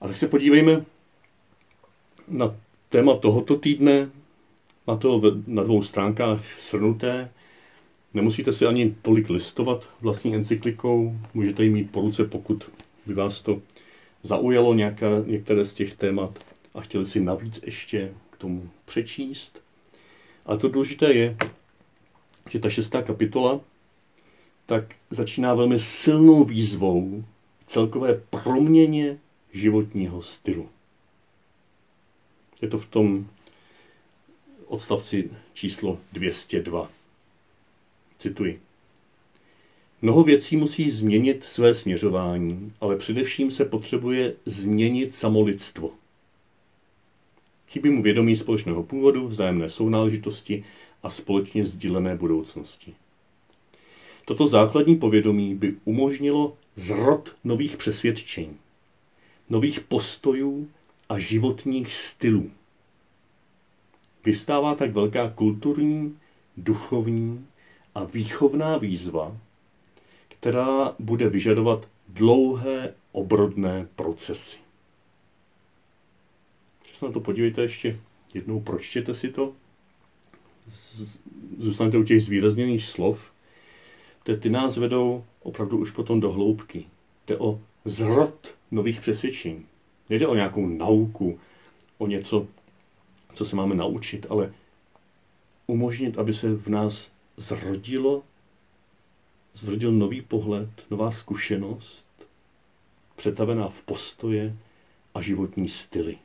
A tak se podívejme na téma tohoto týdne. Má to na dvou stránkách shrnuté. Nemusíte si ani tolik listovat vlastní encyklikou. Můžete ji mít po ruce, pokud by vás to zaujalo nějaká, některé z těch témat a chtěli si navíc ještě k tomu přečíst. Ale to důležité je, že ta šestá kapitola tak začíná velmi silnou výzvou celkové proměně životního stylu. Je to v tom odstavci číslo 202. Cituji. Mnoho věcí musí změnit své směřování, ale především se potřebuje změnit samolidstvo. Chybí mu vědomí společného původu, vzájemné sounáležitosti a společně sdílené budoucnosti. Toto základní povědomí by umožnilo zrod nových přesvědčení, nových postojů a životních stylů. Vystává tak velká kulturní, duchovní a výchovná výzva, která bude vyžadovat dlouhé obrodné procesy. Se na to podívejte ještě jednou, pročtěte si to, zůstanete u těch zvýrazněných slov, které ty nás vedou opravdu už potom do hloubky. Jde o zrod nových přesvědčení. Nejde o nějakou nauku, o něco, co se máme naučit, ale umožnit, aby se v nás zrodilo, zrodil nový pohled, nová zkušenost, přetavená v postoje a životní styly.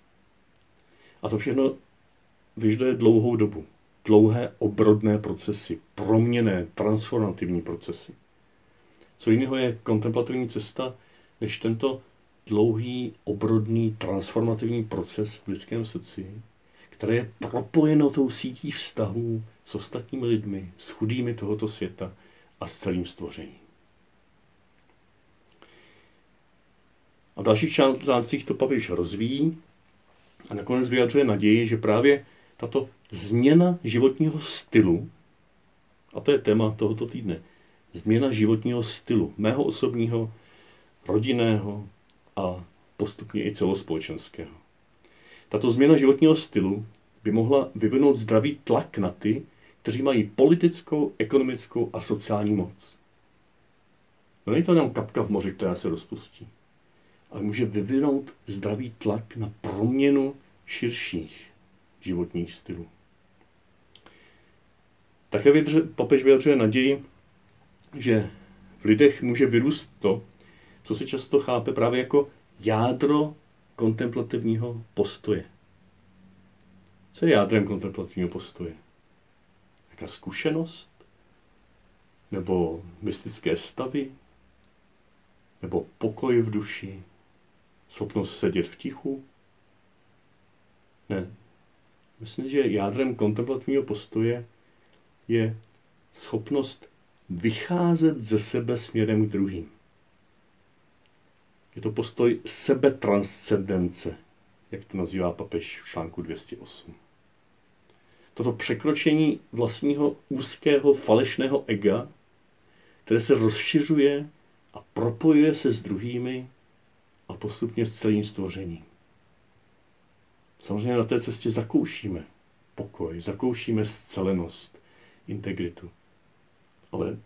A to všechno vyžaduje dlouhou dobu. Dlouhé obrodné procesy, proměné, transformativní procesy. Co jiného je kontemplativní cesta, než tento dlouhý, obrodný, transformativní proces v lidském srdci, které je propojeno tou sítí vztahů s ostatními lidmi, s chudými tohoto světa a s celým stvořením. A v dalších článcích to papež rozvíjí a nakonec vyjadřuje naději, že právě tato změna životního stylu, a to je téma tohoto týdne, změna životního stylu, mého osobního, rodinného a postupně i celospolečenského. Tato změna životního stylu by mohla vyvinout zdravý tlak na ty, kteří mají politickou, ekonomickou a sociální moc. No není to jenom kapka v moři, která se rozpustí, ale může vyvinout zdravý tlak na proměnu širších životních stylů. Také papež vyjadřuje naději, že v lidech může vyrůst to, co se často chápe právě jako jádro kontemplativního postoje. Co je jádrem kontemplativního postoje? Jaká zkušenost? Nebo mystické stavy? Nebo pokoj v duši? Schopnost sedět v tichu? Ne. Myslím, že jádrem kontemplativního postoje je schopnost vycházet ze sebe směrem k druhým. Je to postoj sebetranscendence, jak to nazývá papež v článku 208. Toto překročení vlastního úzkého falešného ega, které se rozšiřuje a propojuje se s druhými a postupně s celým stvořením. Samozřejmě na té cestě zakoušíme pokoj, zakoušíme scelenost, integritu. Ale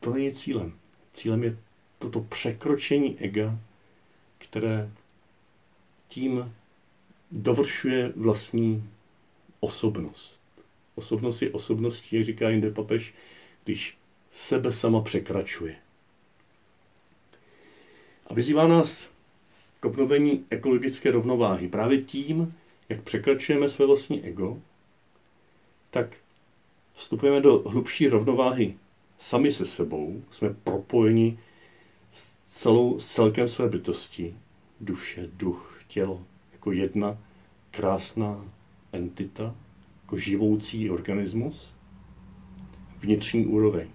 to není cílem. Cílem je toto překročení ega, které tím dovršuje vlastní osobnost. Osobnost je osobností, jak říká jinde papež, když sebe sama překračuje. A vyzývá nás k obnovení ekologické rovnováhy. Právě tím, jak překračujeme své vlastní ego, tak vstupujeme do hlubší rovnováhy sami se sebou, jsme propojeni celou, s celkem své bytosti, duše, duch, tělo, jako jedna krásná entita, jako živoucí organismus, vnitřní úroveň.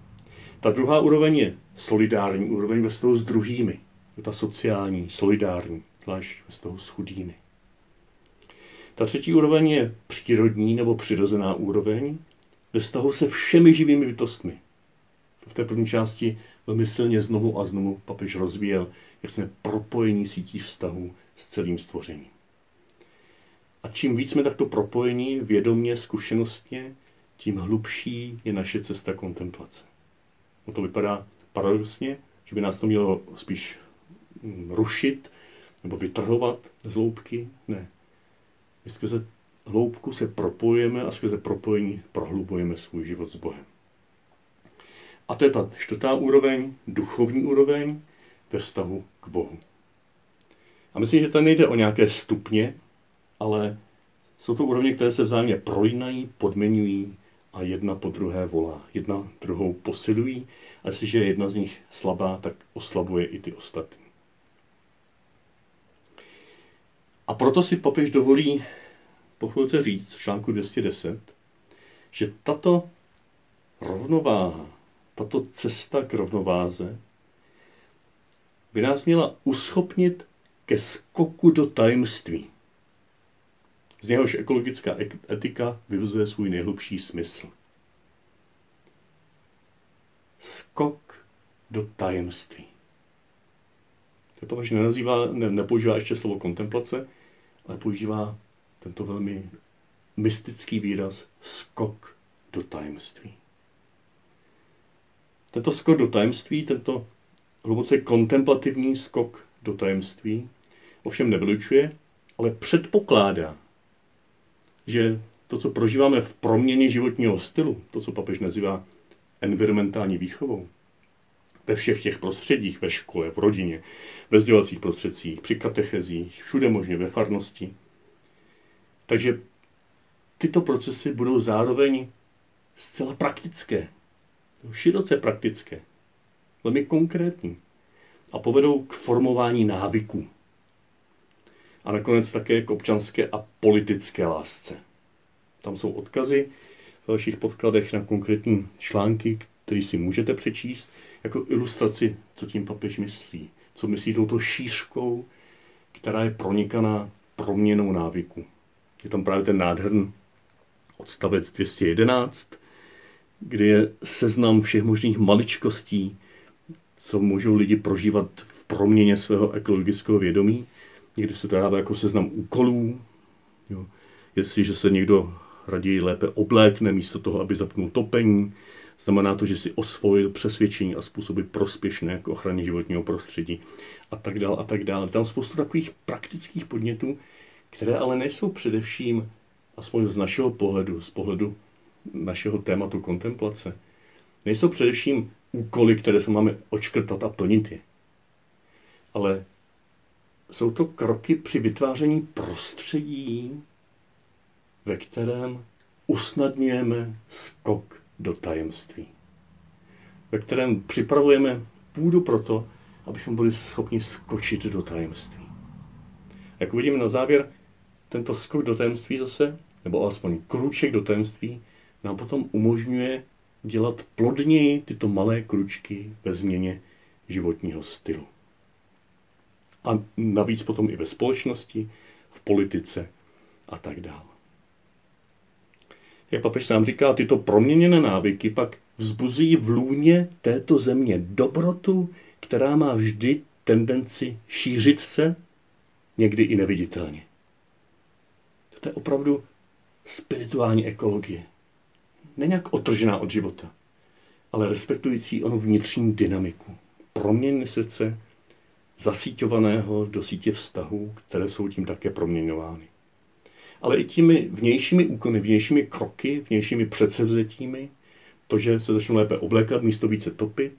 Ta druhá úroveň je solidární úroveň ve vztahu s druhými. Ta sociální, solidární, zvlášť ve vztahu s chudými. Ta třetí úroveň je přírodní nebo přirozená úroveň ve vztahu se všemi živými bytostmi. To v té první části velmi silně znovu a znovu papež rozvíjel, jak jsme propojení sítí vztahů s celým stvořením. A čím víc jsme takto propojení vědomě, zkušenostně, tím hlubší je naše cesta kontemplace. No to vypadá paradoxně, že by nás to mělo spíš mm, rušit nebo vytrhovat z hloubky. Ne. My skrze hloubku se propojujeme a skrze propojení prohlubujeme svůj život s Bohem. A to je ta čtvrtá úroveň, duchovní úroveň ve vztahu k Bohu. A myslím, že to nejde o nějaké stupně, ale jsou to úrovně, které se vzájemně prolínají, podmiňují a jedna po druhé volá. Jedna druhou posilují a jestliže je jedna z nich slabá, tak oslabuje i ty ostatní. A proto si papež dovolí po chvilce říct v článku 210, že tato rovnováha, tato cesta k rovnováze by nás měla uschopnit ke skoku do tajemství. Z něhož ekologická etika vyvozuje svůj nejhlubší smysl. Skok do tajemství. To papež nenazývá, ne, nepoužívá ještě slovo kontemplace, ale používá tento velmi mystický výraz skok do tajemství. Tento skok do tajemství, tento hluboce kontemplativní skok do tajemství, ovšem nevylučuje, ale předpokládá, že to, co prožíváme v proměně životního stylu, to, co papež nazývá environmentální výchovou, ve všech těch prostředích, ve škole, v rodině, ve sdělovacích prostředcích, při katechezích, všude možně ve farnosti. Takže tyto procesy budou zároveň zcela praktické, široce praktické, velmi konkrétní a povedou k formování návyků. A nakonec také k občanské a politické lásce. Tam jsou odkazy v dalších podkladech na konkrétní články, které si můžete přečíst jako ilustraci, co tím papež myslí. Co myslí touto šířkou, která je pronikaná proměnou návyku. Je tam právě ten nádherný odstavec 211, kde je seznam všech možných maličkostí, co můžou lidi prožívat v proměně svého ekologického vědomí. Někdy se to dává jako seznam úkolů. Jo. Jestliže se někdo raději lépe oblékne místo toho, aby zapnul topení, znamená to, že si osvojil přesvědčení a způsoby prospěšné k ochraně životního prostředí a tak dále a tak dále. Tam spoustu takových praktických podnětů, které ale nejsou především, aspoň z našeho pohledu, z pohledu našeho tématu kontemplace, nejsou především úkoly, které se máme očkrtat a plnit je. Ale jsou to kroky při vytváření prostředí, ve kterém usnadňujeme skok do tajemství, ve kterém připravujeme půdu pro to, abychom byli schopni skočit do tajemství. Jak uvidíme na závěr, tento skok do tajemství zase, nebo alespoň kruček do tajemství, nám potom umožňuje dělat plodněji tyto malé kručky ve změně životního stylu. A navíc potom i ve společnosti, v politice a tak dále. Jak papež sám říká, tyto proměněné návyky pak vzbuzují v lůně této země dobrotu, která má vždy tendenci šířit se, někdy i neviditelně. To je opravdu spirituální ekologie nějak otržená od života, ale respektující onu vnitřní dynamiku. Proměny srdce zasíťovaného do sítě vztahů, které jsou tím také proměňovány. Ale i těmi vnějšími úkony, vnějšími kroky, vnějšími předsevzetími, to, že se začnu lépe oblékat, místo více topit,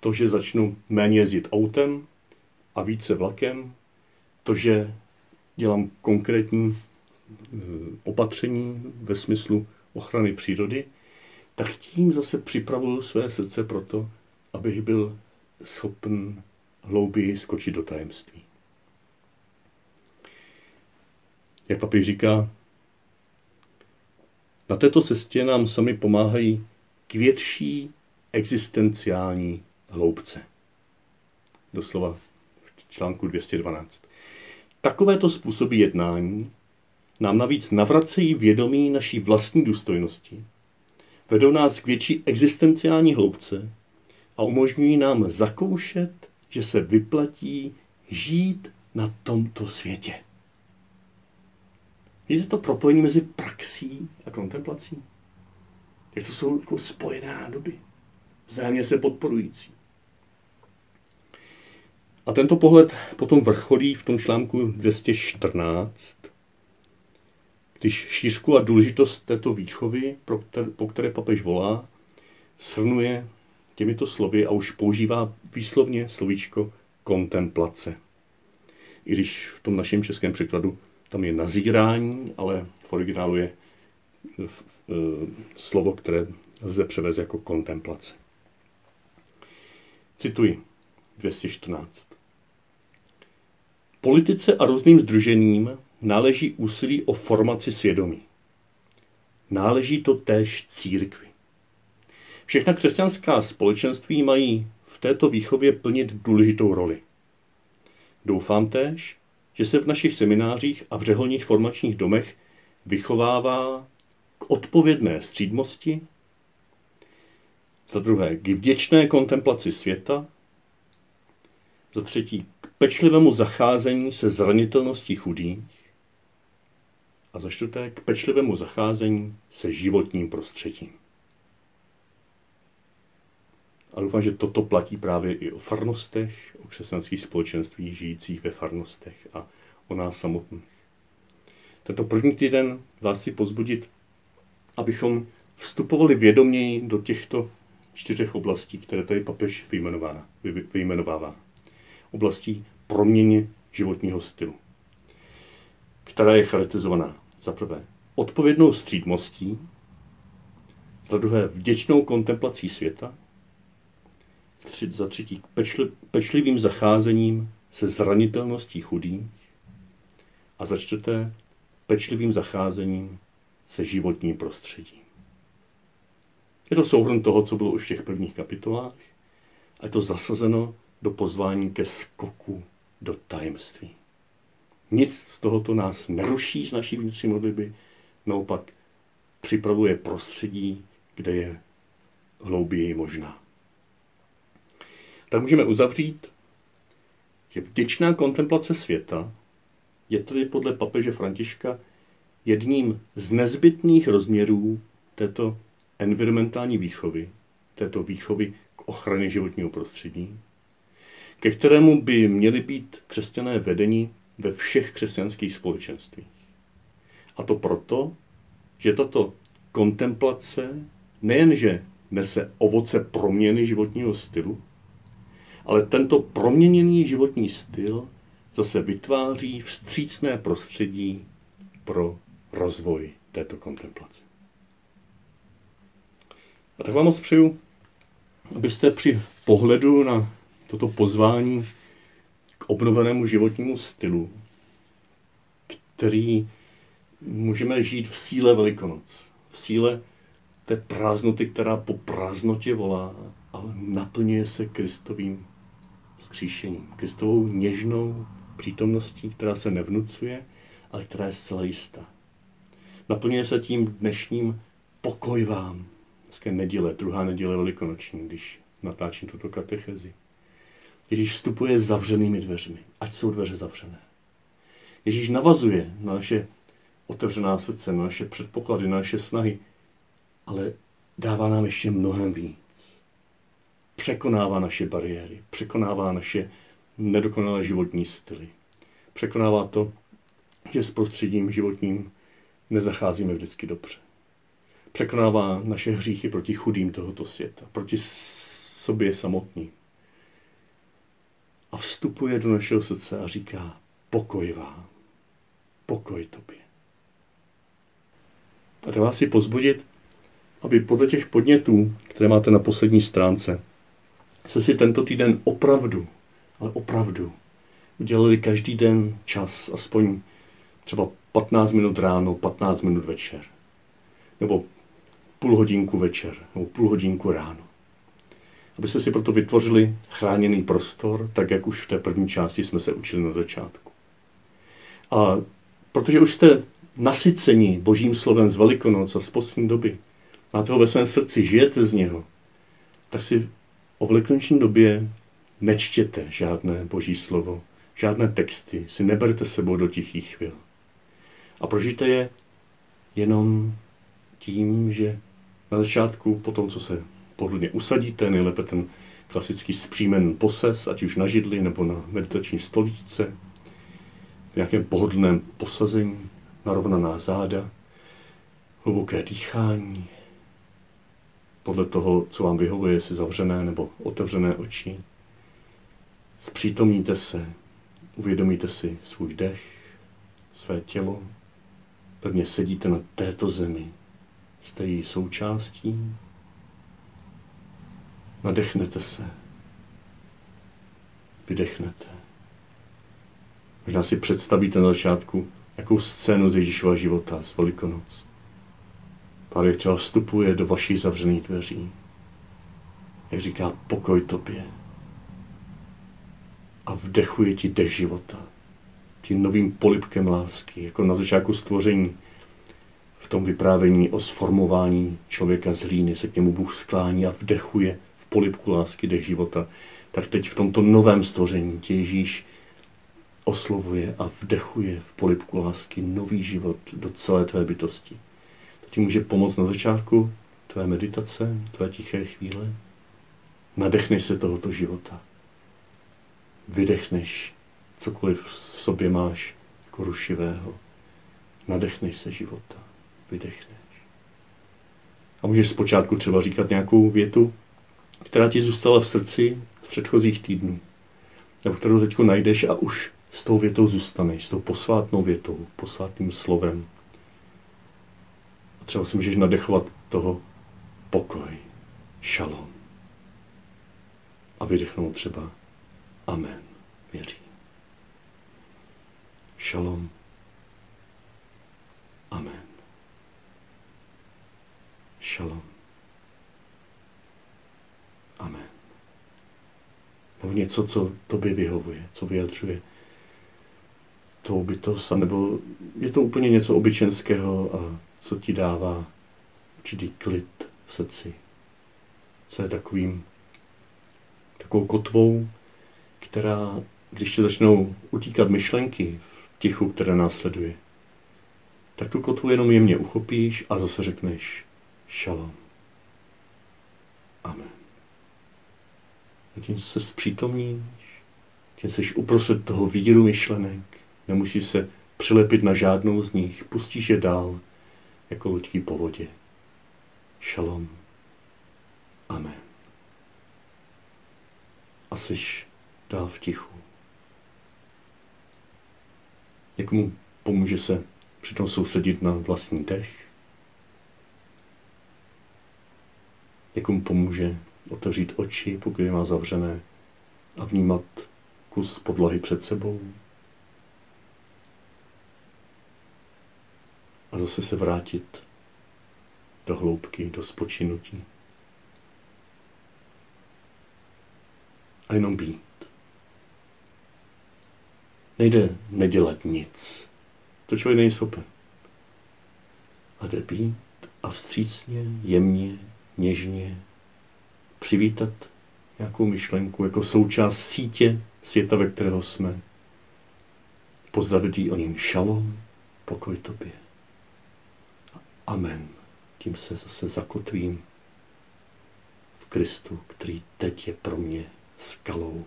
to, že začnu méně jezdit autem a více vlakem, to, že dělám konkrétní eh, opatření ve smyslu ochrany přírody, tak tím zase připravuju své srdce proto, abych byl schopen hlouběji skočit do tajemství. Jak papiš říká, na této cestě nám sami pomáhají k větší existenciální hloubce. Doslova v článku 212. Takovéto způsoby jednání nám navíc navracejí vědomí naší vlastní důstojnosti, vedou nás k větší existenciální hloubce a umožňují nám zakoušet, že se vyplatí žít na tomto světě. Vidíte to propojení mezi praxí a kontemplací? Jak to jsou jako spojené doby, vzájemně se podporující. A tento pohled potom vrcholí v tom článku 214, když šířku a důležitost této výchovy, po které papež volá, shrnuje těmito slovy a už používá výslovně slovíčko kontemplace. I když v tom našem českém překladu tam je nazírání, ale v originálu je e, slovo, které lze převést jako kontemplace. Cituji 214. Politice a různým združením náleží úsilí o formaci svědomí. Náleží to též církvi. Všechna křesťanská společenství mají v této výchově plnit důležitou roli. Doufám též, že se v našich seminářích a v řeholních formačních domech vychovává k odpovědné střídmosti, za druhé k vděčné kontemplaci světa, za třetí k pečlivému zacházení se zranitelností chudých a za čtvrté k pečlivému zacházení se životním prostředím. A doufám, že toto platí právě i o farnostech, o křesťanských společenství žijících ve farnostech a o nás samotných. Tento první týden vás chci pozbudit, abychom vstupovali vědoměji do těchto čtyřech oblastí, které tady papež vyjmenovává. Oblastí proměně životního stylu, která je charakterizovaná za prvé odpovědnou střídmostí, za druhé vděčnou kontemplací světa, za třetí pečli, pečlivým zacházením se zranitelností chudých a za čtvrté pečlivým zacházením se životním prostředím. Je to souhrn toho, co bylo už v těch prvních kapitolách a je to zasazeno do pozvání ke skoku do tajemství. Nic z tohoto nás neruší z naší vnitřní modlitby, naopak připravuje prostředí, kde je hlouběji možná. Tak můžeme uzavřít, že vděčná kontemplace světa je tedy podle papeže Františka jedním z nezbytných rozměrů této environmentální výchovy, této výchovy k ochraně životního prostředí, ke kterému by měly být křesťané vedeni ve všech křesťanských společenstvích. A to proto, že tato kontemplace nejenže nese ovoce proměny životního stylu, ale tento proměněný životní styl zase vytváří vstřícné prostředí pro rozvoj této kontemplace. A tak vám moc přeju, abyste při pohledu na toto pozvání obnovenému životnímu stylu, který můžeme žít v síle Velikonoc, v síle té prázdnoty, která po prázdnotě volá, ale naplňuje se Kristovým vzkříšením, Kristovou něžnou přítomností, která se nevnucuje, ale která je zcela jistá. Naplňuje se tím dnešním pokoj vám. Dneska neděle, druhá neděle velikonoční, když natáčím tuto katechezi. Ježíš vstupuje zavřenými dveřmi, ať jsou dveře zavřené. Ježíš navazuje na naše otevřená srdce, na naše předpoklady, na naše snahy, ale dává nám ještě mnohem víc. Překonává naše bariéry, překonává naše nedokonalé životní styly. Překonává to, že s prostředím životním nezacházíme vždycky dobře. Překonává naše hříchy proti chudým tohoto světa, proti sobě samotným a vstupuje do našeho srdce a říká, pokoj vám, pokoj tobě. A chci vás si pozbudit, aby podle těch podnětů, které máte na poslední stránce, se si tento týden opravdu, ale opravdu udělali každý den čas, aspoň třeba 15 minut ráno, 15 minut večer. Nebo půl hodinku večer, nebo půl hodinku ráno abyste si proto vytvořili chráněný prostor, tak jak už v té první části jsme se učili na začátku. A protože už jste nasyceni božím slovem z Velikonoc a z postní doby, máte ho ve svém srdci, žijete z něho, tak si o velikonoční době nečtěte žádné boží slovo, žádné texty si neberte sebou do tichých chvil. A prožijte je jenom tím, že na začátku, po tom, co se pohodlně usadíte, nejlépe ten klasický zpřímen poses, ať už na židli nebo na meditační stoličce, v nějakém pohodlném posazení, narovnaná záda, hluboké dýchání, podle toho, co vám vyhovuje, jestli zavřené nebo otevřené oči. Zpřítomníte se, uvědomíte si svůj dech, své tělo, pevně sedíte na této zemi, jste její součástí, nadechnete se, vydechnete. Možná si představíte na začátku jakou scénu z Ježíšova života z Velikonoc. Pán jak třeba vstupuje do vašich zavřených dveří. Jak říká pokoj tobě. A vdechuje ti dech života. Tím novým polipkem lásky, jako na začátku stvoření. V tom vyprávění o sformování člověka z hlíny se k němu Bůh sklání a vdechuje v polipku lásky dech života. Tak teď v tomto novém stvoření tě Ježíš oslovuje a vdechuje v polipku lásky nový život do celé tvé bytosti. To ti může pomoct na začátku tvé meditace, tvé tiché chvíle. Nadechneš se tohoto života. Vydechneš cokoliv v sobě máš jako rušivého. Nadechneš se života. Vydechneš. A můžeš zpočátku třeba říkat nějakou větu, která ti zůstala v srdci z předchozích týdnů, nebo kterou teď najdeš a už s tou větou zůstaneš, s tou posvátnou větou, posvátným slovem. A třeba si můžeš nadechovat toho pokoj, šalom. A vydechnout třeba Amen, věří. Šalom. Amen. Šalom. Amen. Nebo něco, co tobě vyhovuje, co vyjadřuje tou bytost, nebo je to úplně něco obyčenského, a co ti dává určitý klid v srdci. Co je takovým, takovou kotvou, která, když se začnou utíkat myšlenky v tichu, které následuje, tak tu kotvu jenom jemně uchopíš a zase řekneš šalom. Amen. A tím se zpřítomníš, tím jsi uprostřed toho víru myšlenek, Nemusí se přilepit na žádnou z nich. Pustíš je dál, jako loďky po vodě. Šalom. Amen. A jsi dál v tichu. Někomu pomůže se přitom soustředit na vlastní dech. Někomu pomůže otevřít oči, pokud je má zavřené, a vnímat kus podlahy před sebou. a zase se vrátit do hloubky, do spočinutí. A jenom být. Nejde nedělat nic. To člověk není schopen. A jde být a vstřícně, jemně, něžně přivítat nějakou myšlenku jako součást sítě světa, ve kterého jsme. Pozdravit jí o ním šalom, pokoj tobě. Amen. Tím se zase zakotvím v Kristu, který teď je pro mě skalou,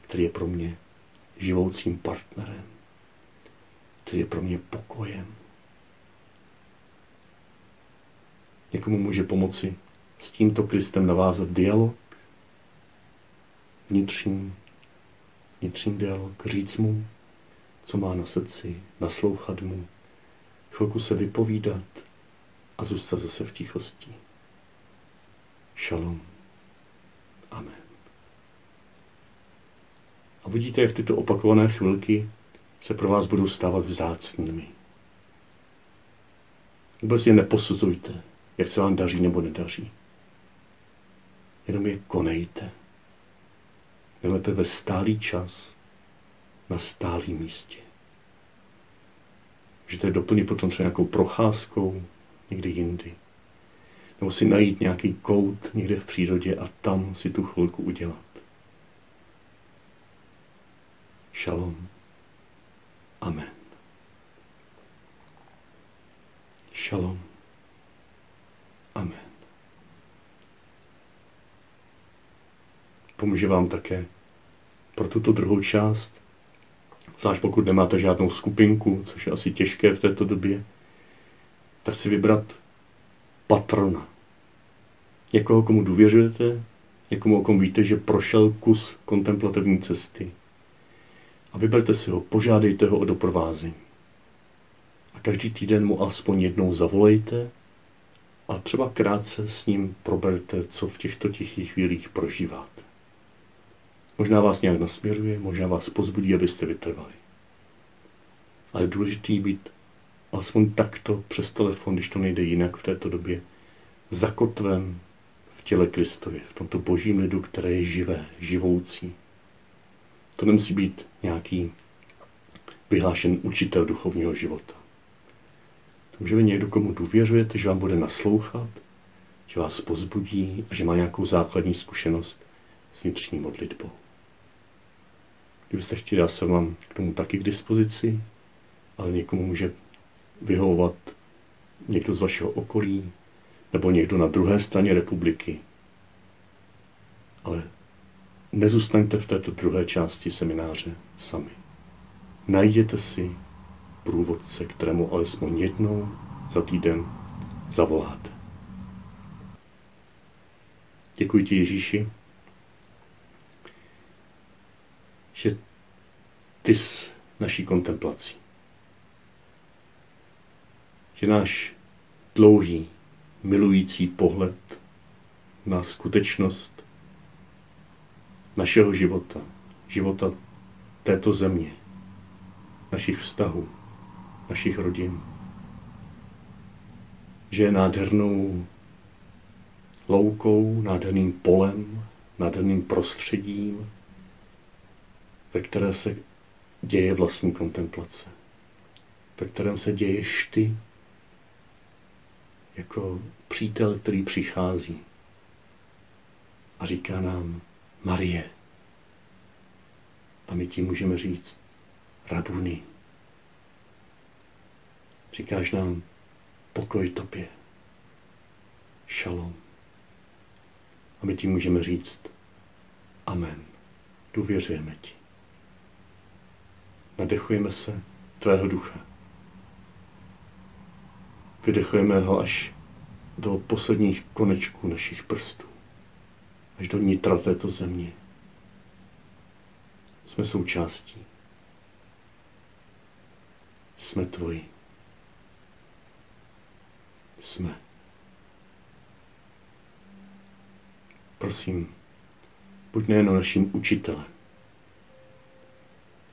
který je pro mě živoucím partnerem, který je pro mě pokojem. Někomu může pomoci s tímto Kristem navázat dialog, vnitřní, vnitřní dialog, říct mu, co má na srdci, naslouchat mu, chvilku se vypovídat a zůstat zase v tichosti. Shalom. Amen. A vidíte, jak tyto opakované chvilky se pro vás budou stávat vzácnými. Vůbec je neposuzujte, jak se vám daří nebo nedaří. Jenom je konejte. Nejlépe ve stálý čas, na stálý místě. Můžete doplnit potom třeba nějakou procházkou někdy jindy. Nebo si najít nějaký kout někde v přírodě a tam si tu chvilku udělat. Šalom. Amen. Šalom. Amen. Pomůže vám také pro tuto druhou část, zvlášť pokud nemáte žádnou skupinku, což je asi těžké v této době, tak si vybrat patrona. Někoho, komu důvěřujete, někomu, o kom víte, že prošel kus kontemplativní cesty. A vyberte si ho, požádejte ho o doprovázení. A každý týden mu aspoň jednou zavolejte a třeba krátce s ním proberte, co v těchto tichých chvílích prožíváte. Možná vás nějak nasměruje, možná vás pozbudí, abyste vytrvali. Ale je důležité být alespoň takto přes telefon, když to nejde jinak v této době, zakotven v těle Kristově, v tomto božím lidu, které je živé, živoucí. To nemusí být nějaký vyhlášen učitel duchovního života. To může být někdo, komu důvěřujete, že vám bude naslouchat, že vás pozbudí a že má nějakou základní zkušenost s vnitřní modlitbou. Kdybyste chtěli, já jsem vám k tomu taky k dispozici, ale někomu může vyhovovat někdo z vašeho okolí nebo někdo na druhé straně republiky. Ale nezůstaňte v této druhé části semináře sami. Najděte si průvodce, kterému alespoň jednou za týden zavoláte. Děkuji ti, Ježíši, že ty jsi naší kontemplací. Že náš dlouhý, milující pohled na skutečnost našeho života, života této země, našich vztahů, našich rodin, že je nádhernou loukou, nádherným polem, nádherným prostředím, ve které se děje vlastní kontemplace, ve kterém se děješ ty jako přítel, který přichází a říká nám Marie. A my tím můžeme říct Rabuni. Říkáš nám pokoj tobě. Šalom. A my tím můžeme říct Amen. Důvěřujeme ti. Nadechujeme se tvého ducha. Vydechujeme ho až do posledních konečků našich prstů. Až do nitra této země. Jsme součástí. Jsme tvoji. Jsme. Prosím, buď nejen naším učitelem,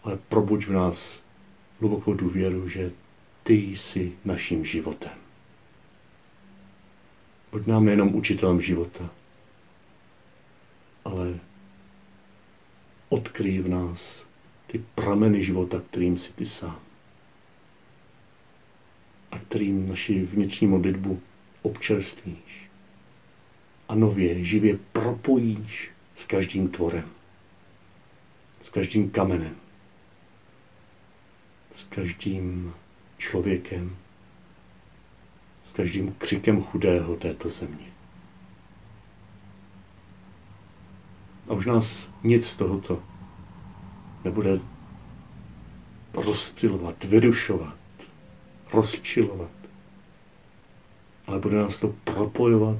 ale probuď v nás hlubokou důvěru, že ty jsi naším životem. Buď nám nejenom učitelem života, ale odkryj v nás ty prameny života, kterým jsi ty sám. A kterým naši vnitřní modlitbu občerstvíš. A nově, živě propojíš s každým tvorem, s každým kamenem, s každým člověkem, s každým křikem chudého této země. A už nás nic z tohoto nebude rozptilovat, vyrušovat, rozčilovat, ale bude nás to propojovat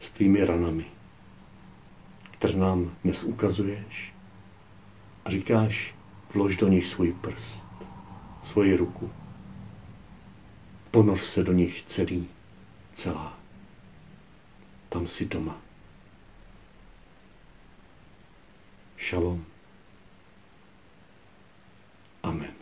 s tvými ranami, které nám dnes ukazuješ a říkáš, vlož do nich svůj prst, svoji ruku. Ponor se do nich celý, celá. Tam si doma. Shalom. Amen.